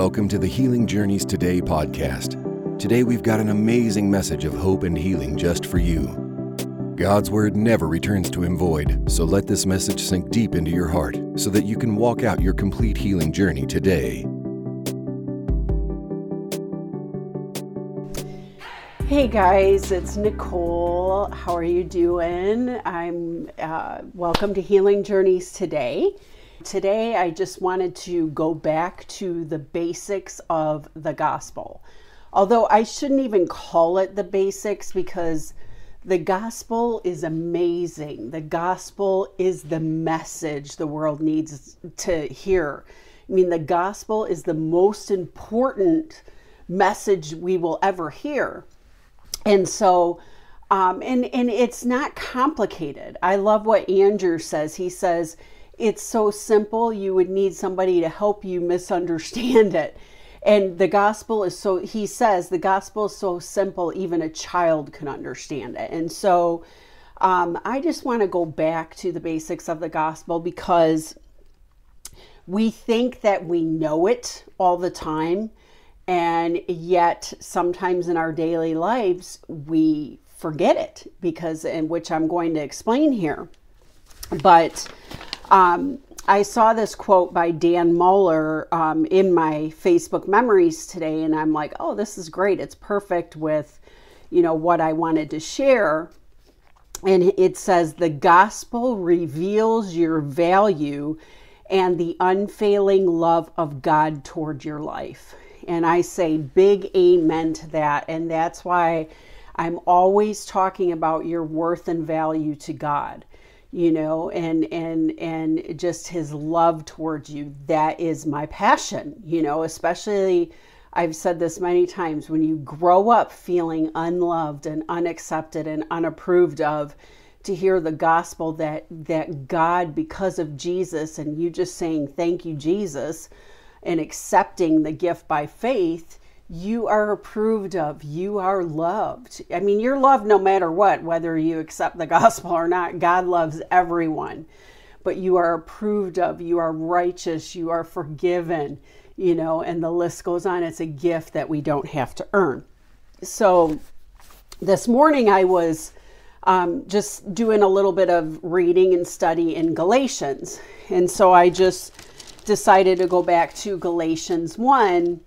Welcome to the Healing Journeys Today podcast. Today we've got an amazing message of hope and healing just for you. God's Word never returns to Him void, so let this message sink deep into your heart so that you can walk out your complete healing journey today. Hey guys, it's Nicole. How are you doing? I'm uh, welcome to Healing Journeys today. Today, I just wanted to go back to the basics of the gospel. Although I shouldn't even call it the basics because the gospel is amazing. The gospel is the message the world needs to hear. I mean, the gospel is the most important message we will ever hear. And so, um, and and it's not complicated. I love what Andrew says. He says it's so simple, you would need somebody to help you misunderstand it. And the gospel is so, he says, the gospel is so simple, even a child can understand it. And so um, I just want to go back to the basics of the gospel because we think that we know it all the time. And yet, sometimes in our daily lives, we forget it because, in which I'm going to explain here. But um, I saw this quote by Dan Mohler um, in my Facebook memories today, and I'm like, oh, this is great. It's perfect with, you know, what I wanted to share. And it says, the gospel reveals your value and the unfailing love of God toward your life. And I say big amen to that. And that's why I'm always talking about your worth and value to God you know and and and just his love towards you that is my passion you know especially I've said this many times when you grow up feeling unloved and unaccepted and unapproved of to hear the gospel that that God because of Jesus and you just saying thank you Jesus and accepting the gift by faith you are approved of, you are loved. I mean, you're loved no matter what, whether you accept the gospel or not. God loves everyone, but you are approved of, you are righteous, you are forgiven, you know, and the list goes on. It's a gift that we don't have to earn. So this morning I was um, just doing a little bit of reading and study in Galatians. And so I just decided to go back to Galatians 1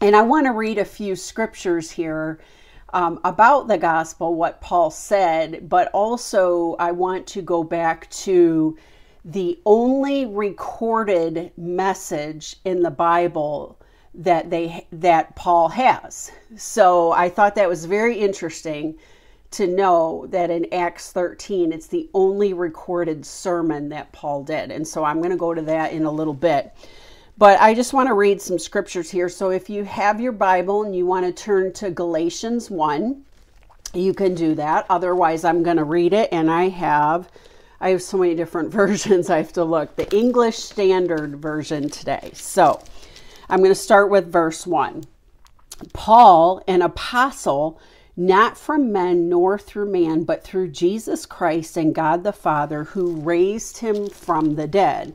and I want to read a few scriptures here um, about the gospel, what Paul said, but also I want to go back to the only recorded message in the Bible that they that Paul has. So I thought that was very interesting to know that in Acts 13 it's the only recorded sermon that Paul did. And so I'm going to go to that in a little bit. But I just want to read some scriptures here. So if you have your Bible and you want to turn to Galatians 1, you can do that. Otherwise, I'm going to read it and I have I have so many different versions I have to look. The English Standard Version today. So, I'm going to start with verse 1. Paul, an apostle, not from men nor through man, but through Jesus Christ and God the Father, who raised him from the dead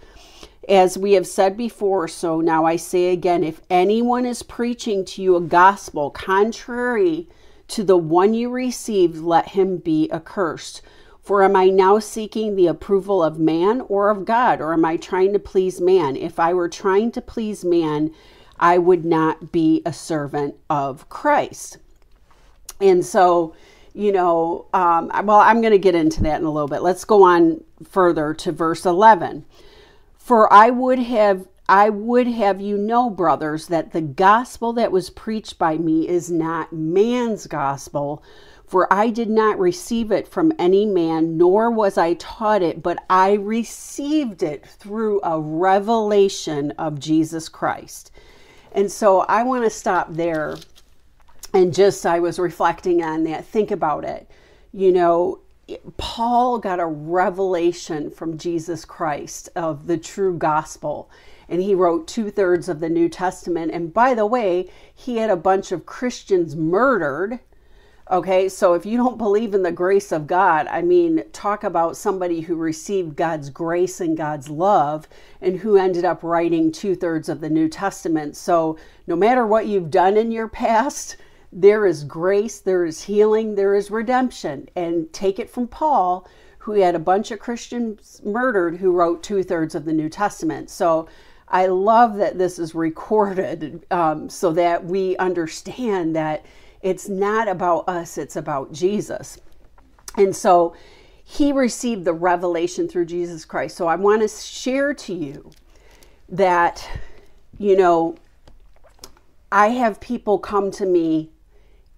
As we have said before, so now I say again if anyone is preaching to you a gospel contrary to the one you received, let him be accursed. For am I now seeking the approval of man or of God, or am I trying to please man? If I were trying to please man, I would not be a servant of Christ. And so you know, um, well, I'm going to get into that in a little bit. Let's go on further to verse 11. For I would have I would have you know, brothers, that the gospel that was preached by me is not man's gospel, for I did not receive it from any man, nor was I taught it, but I received it through a revelation of Jesus Christ. And so I want to stop there and just, I was reflecting on that. Think about it. You know, Paul got a revelation from Jesus Christ of the true gospel and he wrote two thirds of the New Testament. And by the way, he had a bunch of Christians murdered. Okay, so if you don't believe in the grace of God, I mean, talk about somebody who received God's grace and God's love and who ended up writing two thirds of the New Testament. So no matter what you've done in your past, there is grace, there is healing, there is redemption. And take it from Paul, who had a bunch of Christians murdered who wrote two thirds of the New Testament. So I love that this is recorded um, so that we understand that it's not about us, it's about Jesus. And so he received the revelation through Jesus Christ. So I want to share to you that, you know, I have people come to me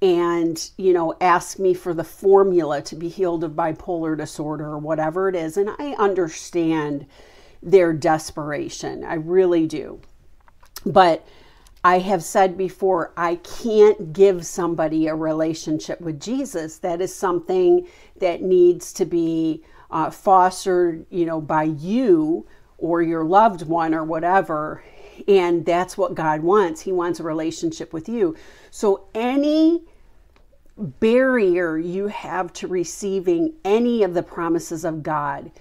and, you know, ask me for the formula to be healed of bipolar disorder or whatever it is. And I understand their desperation. I really do. But I have said before, I can't give somebody a relationship with Jesus. That is something that needs to be uh, fostered, you know, by you or your loved one or whatever. And that's what God wants. He wants a relationship with you. So any barrier you have to receiving any of the promises of God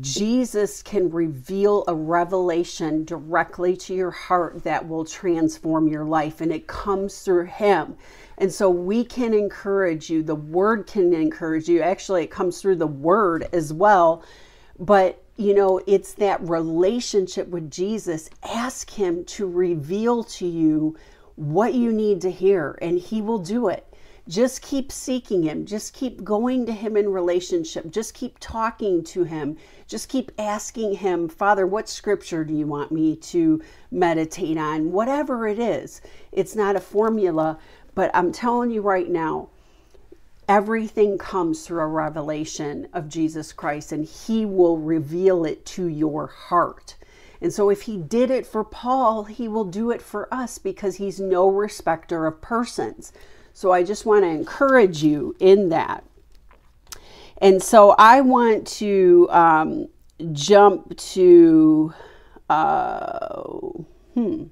Jesus can reveal a revelation directly to your heart that will transform your life, and it comes through Him. And so we can encourage you, the Word can encourage you. Actually, it comes through the Word as well. But, you know, it's that relationship with Jesus. Ask Him to reveal to you what you need to hear, and He will do it. Just keep seeking Him. Just keep going to Him in relationship. Just keep talking to Him. Just keep asking Him, Father, what scripture do you want me to meditate on? Whatever it is. It's not a formula, but I'm telling you right now, everything comes through a revelation of Jesus Christ, and He will reveal it to your heart. And so, if he did it for Paul, he will do it for us because he's no respecter of persons. So I just want to encourage you in that. And so I want to um, jump to, uh, hmm,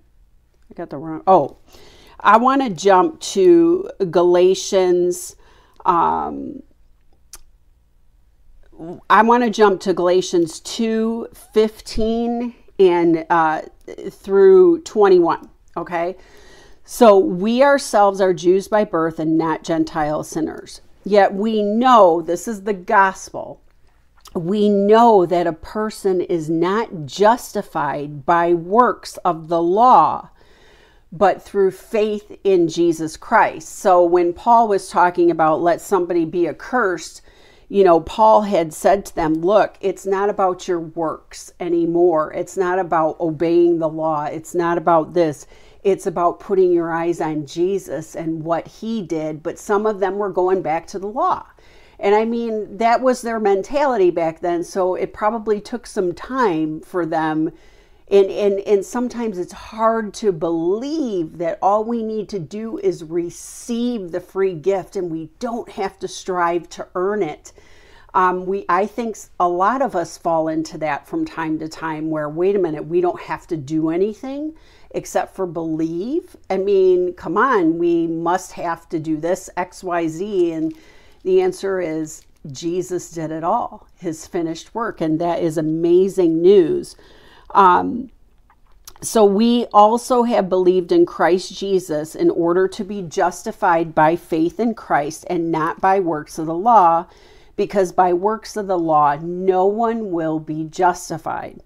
I got the wrong, oh, I want to jump to Galatians. Um, I want to jump to Galatians 2 15 and uh, through 21. Okay. So we ourselves are Jews by birth and not Gentile sinners. Yet we know this is the gospel. We know that a person is not justified by works of the law, but through faith in Jesus Christ. So when Paul was talking about let somebody be accursed, you know, Paul had said to them, Look, it's not about your works anymore. It's not about obeying the law. It's not about this. It's about putting your eyes on Jesus and what he did, but some of them were going back to the law. And I mean, that was their mentality back then. So it probably took some time for them. And, and, and sometimes it's hard to believe that all we need to do is receive the free gift and we don't have to strive to earn it. Um, we, I think a lot of us fall into that from time to time where, wait a minute, we don't have to do anything except for believe. I mean, come on, we must have to do this XYZ. And the answer is Jesus did it all, his finished work. And that is amazing news. Um, so we also have believed in Christ Jesus in order to be justified by faith in Christ and not by works of the law, because by works of the law, no one will be justified.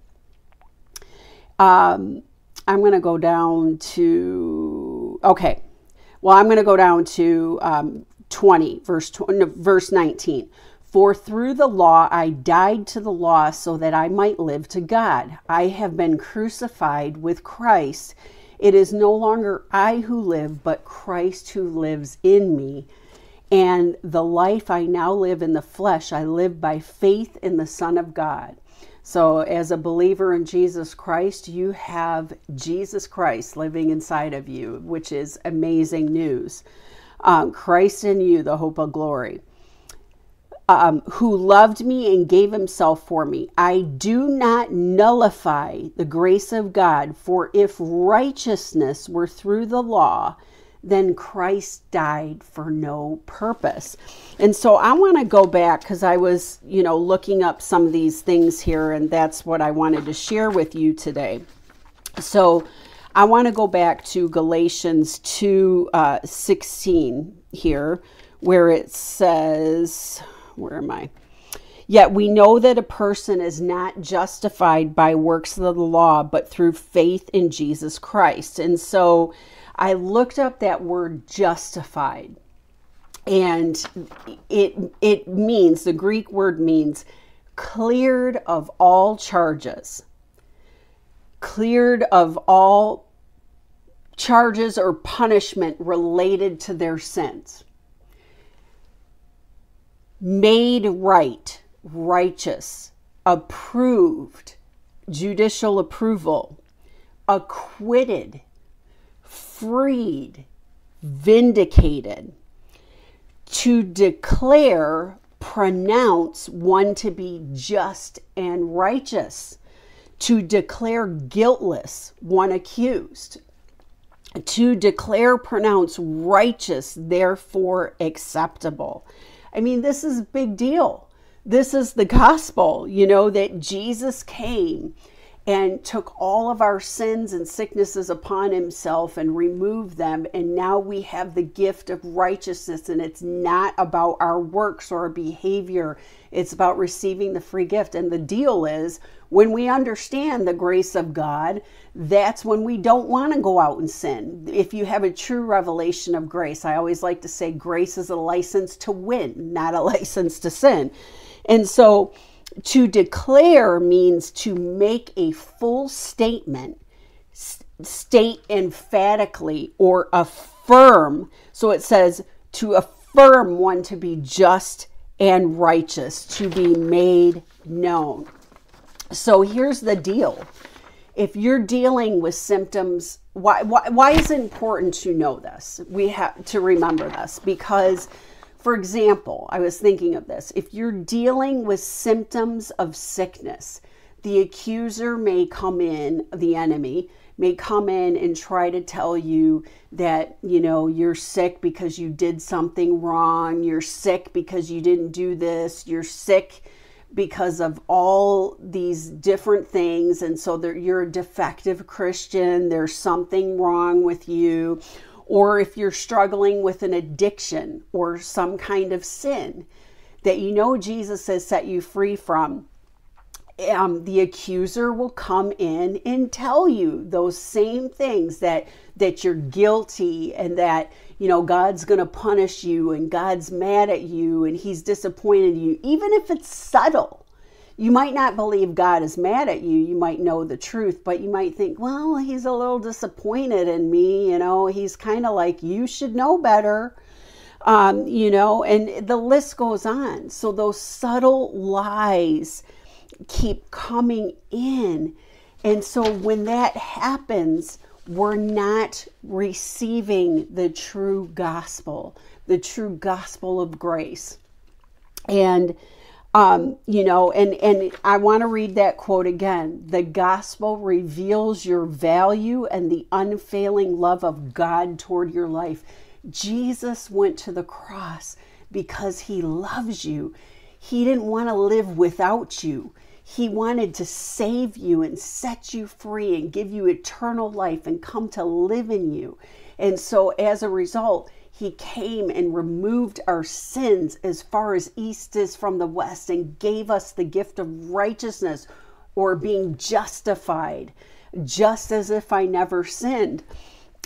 Um, I'm going to go down to, okay. Well, I'm going to go down to um, 20, verse, 20, verse 19. For through the law I died to the law so that I might live to God. I have been crucified with Christ. It is no longer I who live, but Christ who lives in me. And the life I now live in the flesh, I live by faith in the Son of God. So, as a believer in Jesus Christ, you have Jesus Christ living inside of you, which is amazing news. Um, Christ in you, the hope of glory. Um, who loved me and gave himself for me. I do not nullify the grace of God, for if righteousness were through the law, then Christ died for no purpose. And so I want to go back because I was, you know, looking up some of these things here, and that's what I wanted to share with you today. So I want to go back to Galatians 2 uh, 16 here, where it says, where am I? Yet we know that a person is not justified by works of the law, but through faith in Jesus Christ. And so I looked up that word justified and it it means the Greek word means cleared of all charges. Cleared of all charges or punishment related to their sins. Made right, righteous, approved, judicial approval, acquitted, freed, vindicated. To declare, pronounce one to be just and righteous. To declare guiltless, one accused. To declare, pronounce righteous, therefore acceptable. I mean, this is a big deal. This is the gospel, you know, that Jesus came and took all of our sins and sicknesses upon himself and removed them. And now we have the gift of righteousness. And it's not about our works or our behavior, it's about receiving the free gift. And the deal is when we understand the grace of God, that's when we don't want to go out and sin. If you have a true revelation of grace, I always like to say grace is a license to win, not a license to sin. And so, to declare means to make a full statement, state emphatically, or affirm. So it says to affirm one to be just and righteous, to be made known. So here's the deal. If you're dealing with symptoms, why, why, why is it important to know this? We have to remember this because for example, I was thinking of this. If you're dealing with symptoms of sickness, the accuser may come in, the enemy may come in and try to tell you that, you know, you're sick because you did something wrong, you're sick because you didn't do this, you're sick because of all these different things and so you're a defective Christian, there's something wrong with you or if you're struggling with an addiction or some kind of sin that you know Jesus has set you free from, um, the accuser will come in and tell you those same things that that you're guilty and that you know God's going to punish you and God's mad at you and he's disappointed in you even if it's subtle you might not believe God is mad at you. You might know the truth, but you might think, well, he's a little disappointed in me. You know, he's kind of like, you should know better. Um, you know, and the list goes on. So those subtle lies keep coming in. And so when that happens, we're not receiving the true gospel, the true gospel of grace. And um, you know, and and I want to read that quote again. The gospel reveals your value and the unfailing love of God toward your life. Jesus went to the cross because he loves you. He didn't want to live without you. He wanted to save you and set you free and give you eternal life and come to live in you. And so, as a result, he came and removed our sins as far as east is from the west and gave us the gift of righteousness or being justified, just as if I never sinned.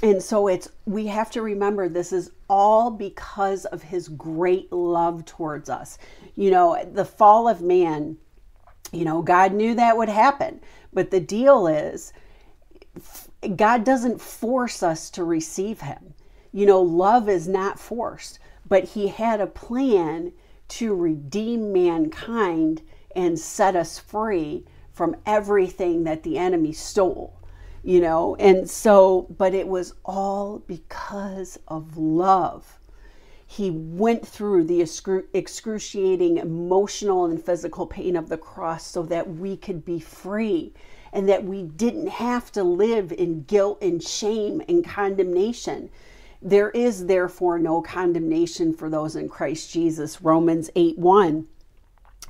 and so it's we have to remember this is all because of his great love towards us you know the fall of man you know god knew that would happen but the deal is god doesn't force us to receive him you know love is not forced but he had a plan to redeem mankind and set us free from everything that the enemy stole you know? And so but it was all because of love. He went through the excruciating emotional and physical pain of the cross so that we could be free and that we didn't have to live in guilt and shame and condemnation there is therefore no condemnation for those in Christ Jesus Romans 8 1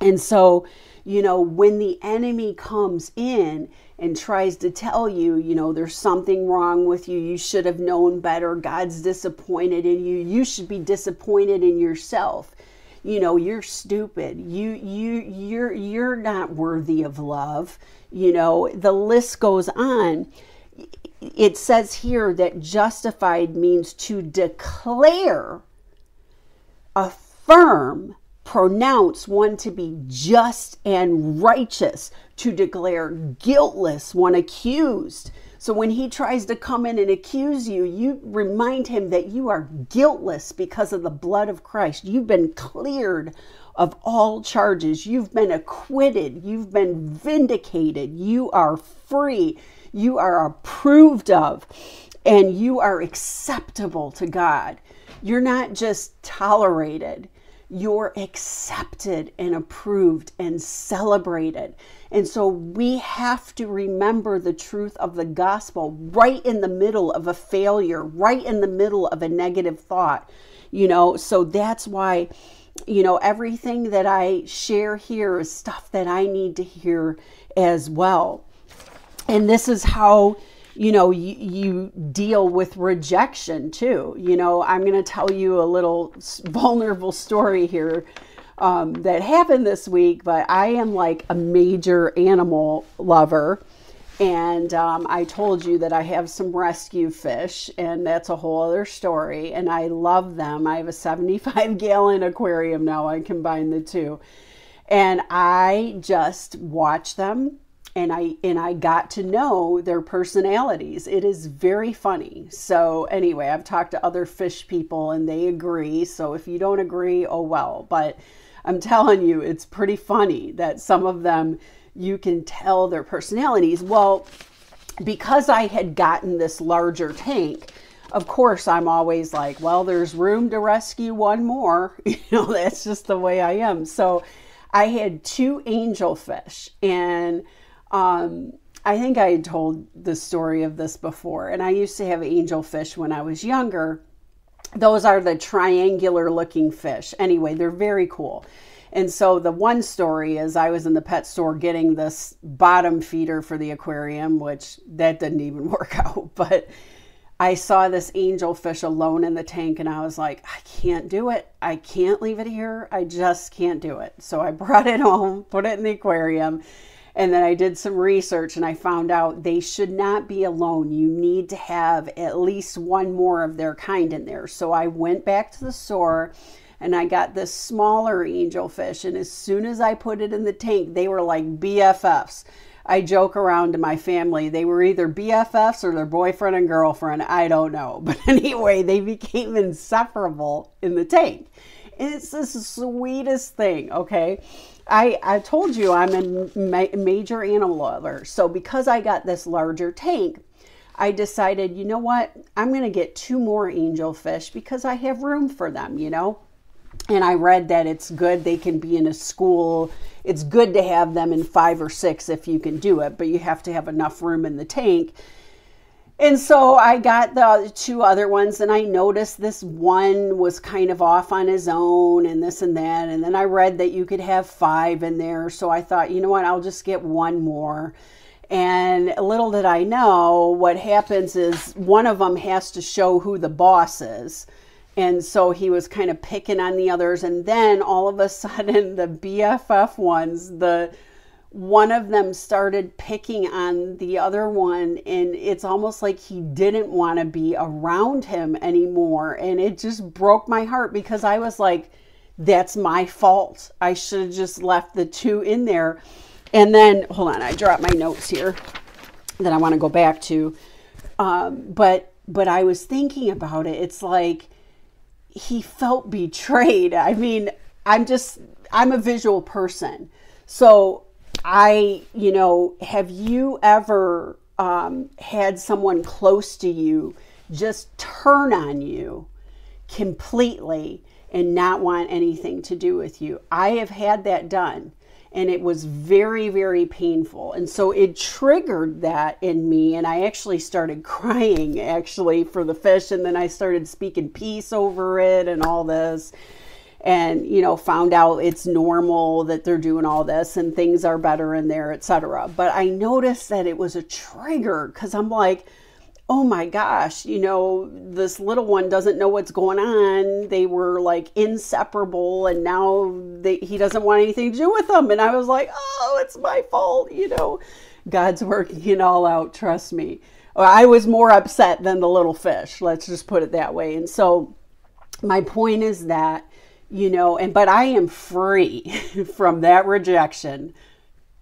and so you know when the enemy comes in and tries to tell you, you know, there's something wrong with you, you should have known better, God's disappointed in you, you should be disappointed in yourself. You know, you're stupid. You you you're you're not worthy of love. You know, the list goes on. It says here that justified means to declare, affirm, pronounce one to be just and righteous, to declare guiltless one accused. So when he tries to come in and accuse you, you remind him that you are guiltless because of the blood of Christ. You've been cleared of all charges. You've been acquitted. You've been vindicated. You are free. You are approved of. And you are acceptable to God. You're not just tolerated you're accepted and approved and celebrated. And so we have to remember the truth of the gospel right in the middle of a failure, right in the middle of a negative thought. You know, so that's why, you know, everything that I share here is stuff that I need to hear as well. And this is how you know you, you deal with rejection too. You know i'm going to tell you a little vulnerable story here um, that happened this week but i am like a major animal lover. And um, i told you that i have some rescue fish and that's a whole other story and i love them. I have a 75 gallon aquarium now i combine the two. And i just watch them and I and I got to know their personalities. It is very funny. So anyway, I've talked to other fish people and they agree. So if you don't agree, oh well. But I'm telling you, it's pretty funny that some of them you can tell their personalities. Well, because I had gotten this larger tank, of course I'm always like, well, there's room to rescue one more. You know, that's just the way I am. So I had two angelfish and um, I think I had told the story of this before, and I used to have angelfish when I was younger. Those are the triangular looking fish. Anyway, they're very cool. And so the one story is I was in the pet store getting this bottom feeder for the aquarium, which that didn't even work out. But I saw this angelfish alone in the tank and I was like, I can't do it. I can't leave it here. I just can't do it. So I brought it home, put it in the aquarium, and then I did some research and I found out they should not be alone. You need to have at least one more of their kind in there. So I went back to the store and I got this smaller angelfish. And as soon as I put it in the tank, they were like BFFs. I joke around to my family, they were either BFFs or their boyfriend and girlfriend. I don't know. But anyway, they became inseparable in the tank. It's the sweetest thing, okay? I, I told you I'm a ma- major animal lover. So because I got this larger tank, I decided, you know what? I'm going to get two more angelfish because I have room for them, you know? And I read that it's good they can be in a school. It's good to have them in five or six if you can do it, but you have to have enough room in the tank and so I got the two other ones, and I noticed this one was kind of off on his own, and this and that. And then I read that you could have five in there. So I thought, you know what, I'll just get one more. And little did I know, what happens is one of them has to show who the boss is. And so he was kind of picking on the others. And then all of a sudden, the BFF ones, the one of them started picking on the other one and it's almost like he didn't want to be around him anymore and it just broke my heart because I was like that's my fault. I should have just left the two in there. And then hold on, I dropped my notes here that I want to go back to. Um, but but I was thinking about it. It's like he felt betrayed. I mean, I'm just I'm a visual person. So I, you know, have you ever um, had someone close to you just turn on you completely and not want anything to do with you? I have had that done and it was very very painful and so it triggered that in me and i actually started crying actually for the fish and then i started speaking peace over it and all this and you know found out it's normal that they're doing all this and things are better in there etc but i noticed that it was a trigger because i'm like oh my gosh you know this little one doesn't know what's going on. They were like inseparable and now they, he doesn't want anything to do with them. And i was like oh it's my fault you know. God's working it all out trust me. I was more upset than the little fish let's just put it that way. And so my point is that you know, and but I am free from that rejection,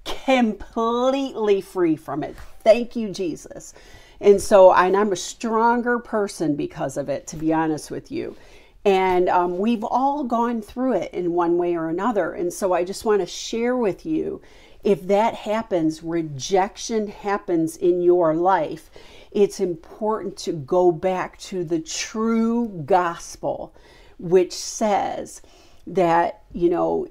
completely free from it. Thank you, Jesus. And so, and I'm a stronger person because of it, to be honest with you. And um, we've all gone through it in one way or another. And so, I just want to share with you if that happens, rejection happens in your life, it's important to go back to the true gospel which says that, you know,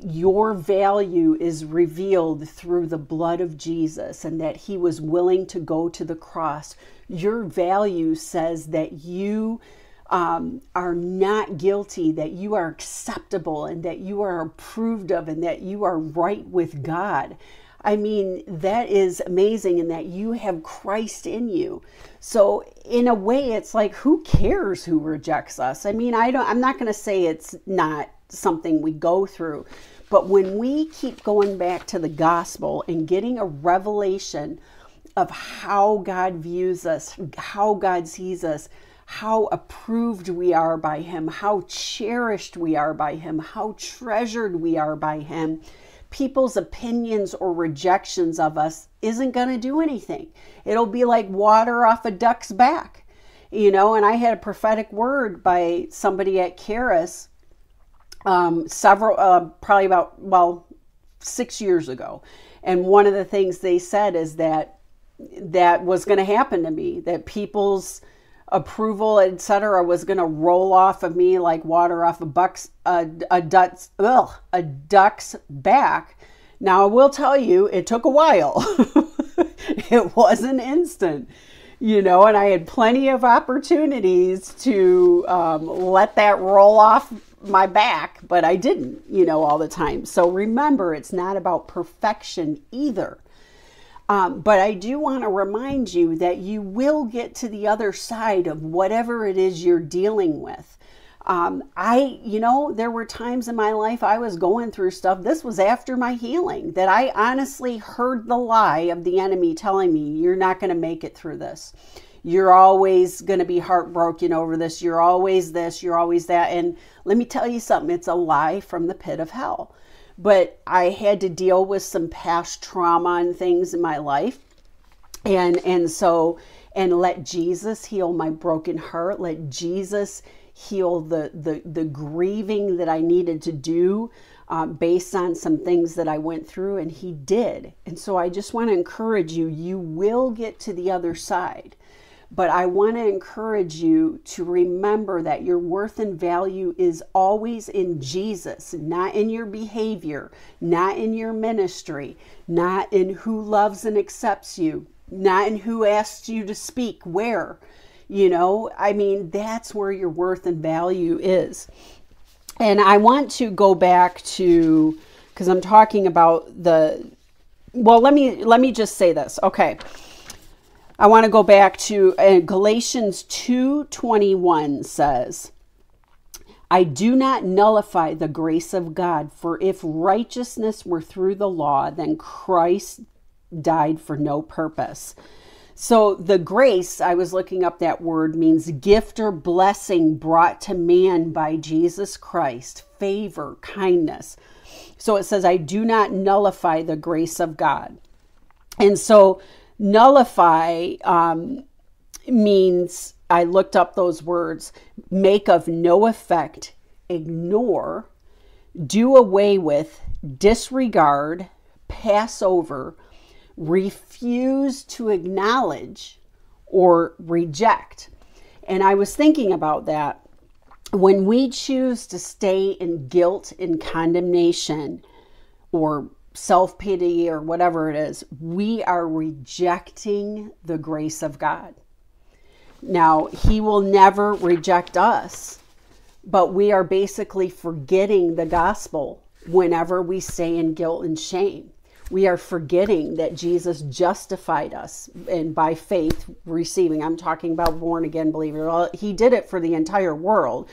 your value is revealed through the blood of Jesus and that he was willing to go to the cross. Your value says that you um, are not guilty, that you are acceptable, and that you are approved of, and that you are right with God. I mean, that is amazing in that you have Christ in you. So in a way it's like who cares who rejects us? I mean, I don't I'm not going to say it's not something we go through, but when we keep going back to the gospel and getting a revelation of how God views us, how God sees us, how approved we are by Him, how cherished we are by Him, how treasured we are by Him, people's opinions or rejections of us isn't going to do anything. It'll be like water off a duck's back. You know, and I had a prophetic word by somebody at Charis um, several, uh, probably about, well, six years ago. And one of the things they said is that that was going to happen to me, that people's approval, etc., was going to roll off of me like water off a buck's a, a duck's ugh, a duck's back. Now I will tell you, it took a while. it wasn't instant, you know, and I had plenty of opportunities to um, let that roll off my back, but I didn't, you know, all the time. So remember, it's not about perfection either. Um, but I do want to remind you that you will get to the other side of whatever it is you're dealing with. Um, I, you know, there were times in my life I was going through stuff. This was after my healing that I honestly heard the lie of the enemy telling me, you're not going to make it through this. You're always going to be heartbroken over this. You're always this. You're always that. And let me tell you something it's a lie from the pit of hell but I had to deal with some past trauma and things in my life. And and so and let Jesus heal my broken heart. Let Jesus heal the the the grieving that I needed to do uh, based on some things that I went through, and He did. And so I just want to encourage you: you will get to the other side. But I want to encourage you to remember that your worth and value is always in Jesus, not in your behavior, not in your ministry, not in who loves and accepts you, not in who asks you to speak where. You know, I mean, that's where your worth and value is. And I want to go back to because I'm talking about the well, let me let me just say this. Okay. I want to go back to uh, Galatians 2:21 says, I do not nullify the grace of God, for if righteousness were through the law, then Christ died for no purpose. So, the grace, I was looking up that word, means gift or blessing brought to man by Jesus Christ, favor, kindness. So it says, I do not nullify the grace of God. And so, nullify um, means, I looked up those words, make of no effect, ignore, do away with, disregard, pass over refuse to acknowledge or reject. And I was thinking about that. When we choose to stay in guilt and condemnation or self pity or whatever it is, we are rejecting the grace of God. Now, He will never reject us, but we are basically forgetting the gospel whenever we stay in guilt and shame we are forgetting that Jesus justified us and by faith receiving. I'm talking about born again believer. Well, he did it for the entire world,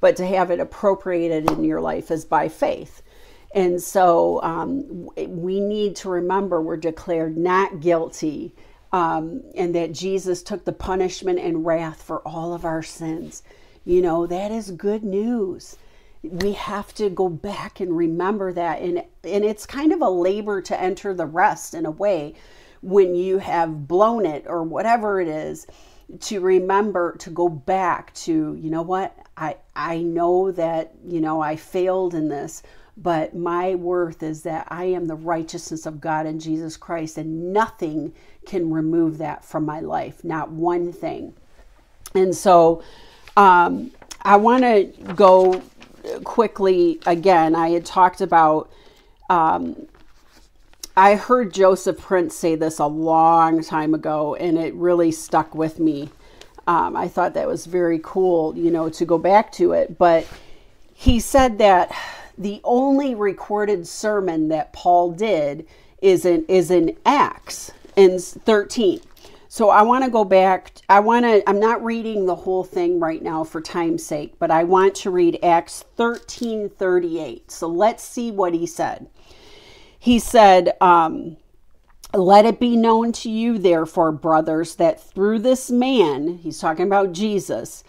but to have it appropriated in your life is by faith. And so um, we need to remember we're declared not guilty um, and that Jesus took the punishment and wrath for all of our sins. You know, that is good news. We have to go back and remember that. And and it's kind of a labor to enter the rest in a way when you have blown it or whatever it is to remember to go back to you know what? I i know that you know i failed in this but my worth is that i am the righteousness of god in jesus christ and nothing can remove that from my life not one thing and so um, i want to go quickly again, I had talked about. Um, I heard Joseph Prince say this a long time ago, and it really stuck with me. Um, I thought that was very cool, you know, to go back to it. But he said that the only recorded sermon that Paul did is in is in Acts in 13. So I want to go back. I want to, I'm not reading the whole thing right now for time's sake, but I want to read Acts 13 38. So let's see what he said. He said, um, let it be known to you, therefore, brothers, that through this man, he's talking about Jesus,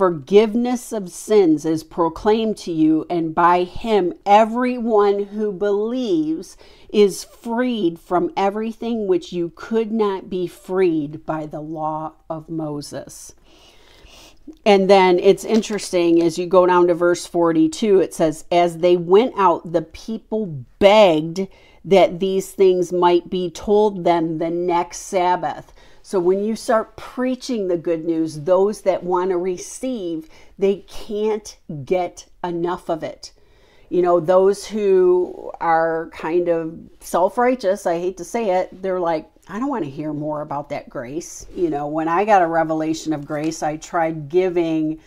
forgiveness of sins is proclaimed to you, and by him everyone who believes is freed from everything which you could not be freed by the law of Moses. And then it's interesting as you go down to verse 42, it says, As they went out, the people begged that these things might be told them the next Sabbath. So when you start preaching the good news, those that want to receive, they can't get enough of it. You know, those who are kind of self righteous, I hate to say it, they're like, I don't want to hear more about that grace. You know, when I got a revelation of grace, I tried giving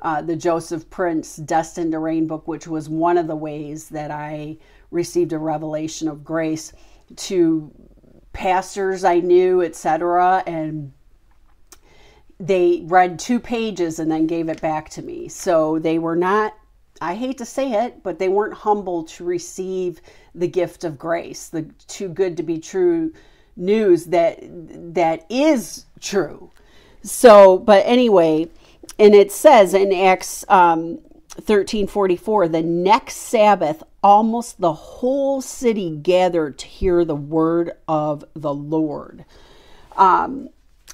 uh, the Joseph Prince Destined to Reign book, which was one of the ways that I received a revelation of grace to pastors I knew, etc. And they read two pages and then gave it back to me. So they were not, I hate to say it, but they weren't humble to receive the gift of grace, the too good to be true news that that is true. So, but anyway, and it says in Acts um, 1344 the next sabbath almost the whole city gathered to hear the word of the lord. Um,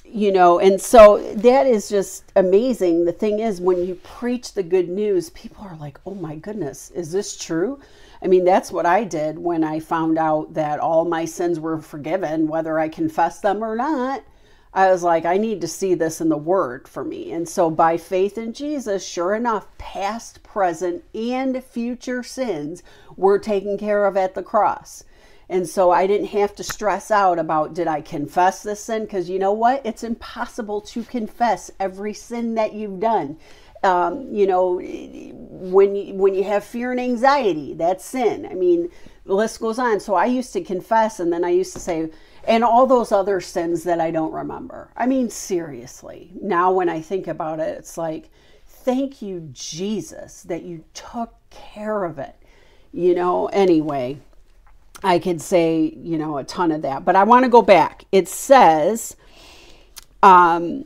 you know and so that is just amazing. The thing is when you preach the good news people are like oh my goodness is this true? I mean that's what i did when i found out that all my sins were forgiven whether i confessed them or not I was like, I need to see this in the Word for me. And so, by faith in Jesus, sure enough, past, present, and future sins were taken care of at the cross. And so I didn't have to stress out about did I confess this sin? Because you know what? It's impossible to confess every sin that you've done. Um, you know, when you, when you have fear and anxiety, that's sin. I mean, the list goes on. So I used to confess, and then I used to say, and all those other sins that I don't remember. I mean, seriously. Now, when I think about it, it's like, thank you, Jesus, that you took care of it. You know, anyway, I could say, you know, a ton of that, but I want to go back. It says, um,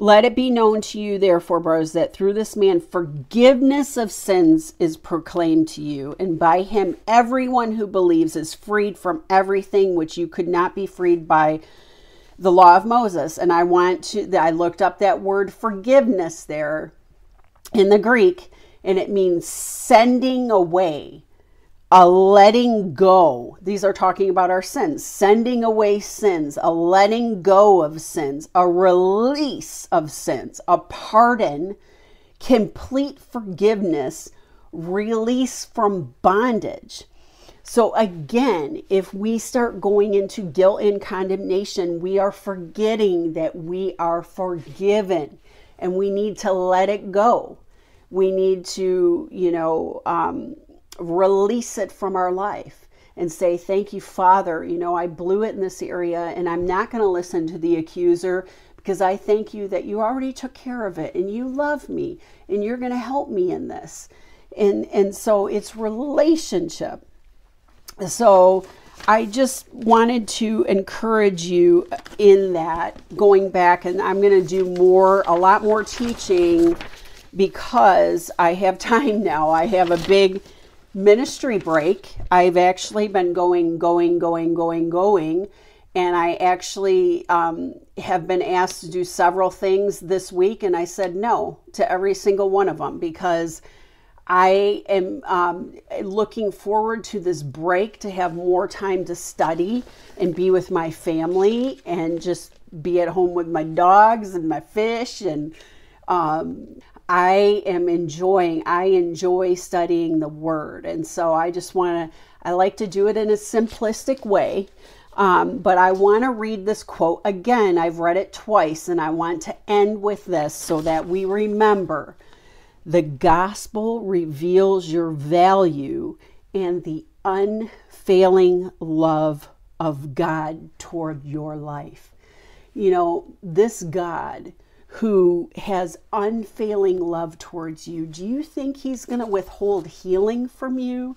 let it be known to you, therefore, brothers, that through this man forgiveness of sins is proclaimed to you, and by him everyone who believes is freed from everything which you could not be freed by the law of Moses. And I want to, I looked up that word forgiveness there in the Greek, and it means sending away a letting go. These are talking about our sins, sending away sins, a letting go of sins, a release of sins, a pardon, complete forgiveness, release from bondage. So, again, if we start going into guilt and condemnation, we are forgetting that we are forgiven and we need to let it go. We need to, you know, um, release it from our life and say, Thank you, Father. You know, I blew it in this area and I'm not going to listen to the accuser because I thank you that you already took care of it and you love me and you're going to help me in this. And, and so it's relationship. So I just wanted to encourage you in that going back, and I'm going to do more, a lot more teaching because I have time now. I have a big ministry break. I've actually been going, going, going, going, going. And I actually um, have been asked to do several things this week. And I said no to every single one of them because I am um, looking forward to this break to have more time to study and be with my family and just be at home with my dogs and my fish and um, I am enjoying, I enjoy studying the word. And so I just want to, I like to do it in a simplistic way. Um, but I want to read this quote again. I've read it twice, and I want to end with this so that we remember the gospel reveals your value and the unfailing love of God toward your life. You know, this God who has unfailing love towards you, do you think he's going to withhold healing from you?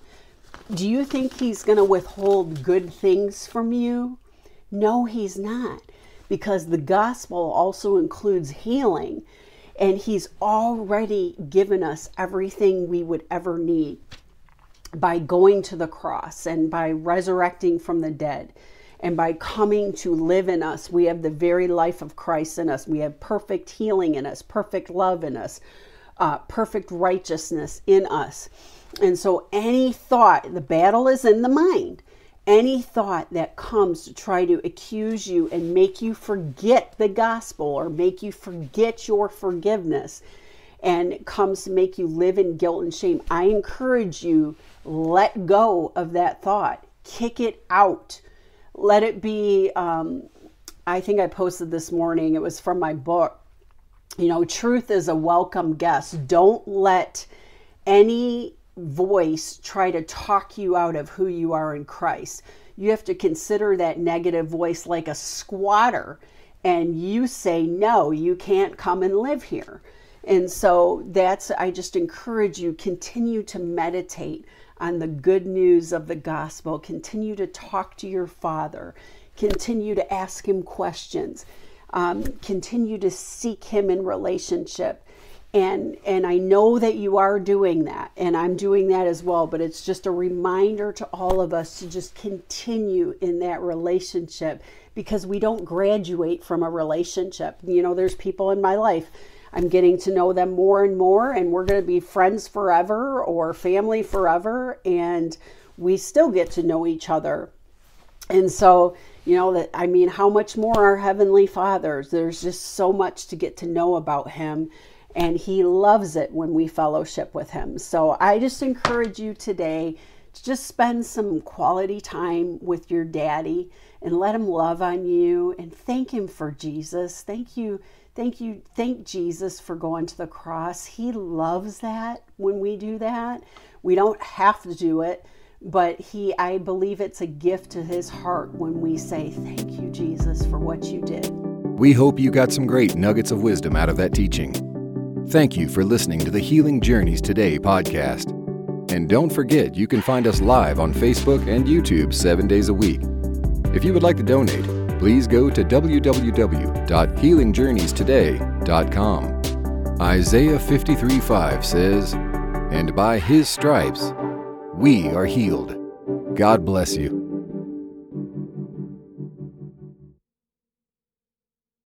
Do you think he's going to withhold good things from you? No, he's not, because the gospel also includes healing, and he's already given us everything we would ever need by going to the cross and by resurrecting from the dead. And by coming to live in us, we have the very life of Christ in us. We have perfect healing in us, perfect love in us, uh, perfect righteousness in us. And so, any thought, the battle is in the mind. Any thought that comes to try to accuse you and make you forget the gospel or make you forget your forgiveness and comes to make you live in guilt and shame, I encourage you let go of that thought, kick it out let it be um, i think i posted this morning it was from my book. You know truth is a welcome guest. Don't let any voice try to talk you out of who you are in christ. You have to consider that negative voice like a squatter and you say no you can't come and live here. And so that's i just encourage you continue to meditate on the good news of the gospel. Continue to talk to your Father. Continue to ask Him questions. Um, continue to seek Him in relationship. And, and I know that you are doing that, and I'm doing that as well. But it's just a reminder to all of us to just continue in that relationship because we don't graduate from a relationship. You know, there's people in my life I'm getting to know them more and more, and we're going to be friends forever or family forever, and we still get to know each other. And so, you know, that I mean, how much more our Heavenly Fathers? There's just so much to get to know about Him, and He loves it when we fellowship with Him. So I just encourage you today to just spend some quality time with your daddy and let him love on you and thank him for Jesus. Thank you Thank you. Thank Jesus for going to the cross. He loves that when we do that. We don't have to do it, but he I believe it's a gift to his heart when we say thank you Jesus for what you did. We hope you got some great nuggets of wisdom out of that teaching. Thank you for listening to the Healing Journeys Today podcast. And don't forget, you can find us live on Facebook and YouTube seven days a week. If you would like to donate, please go to www.healingjourneystoday.com. Isaiah 53:5 says, And by his stripes we are healed. God bless you.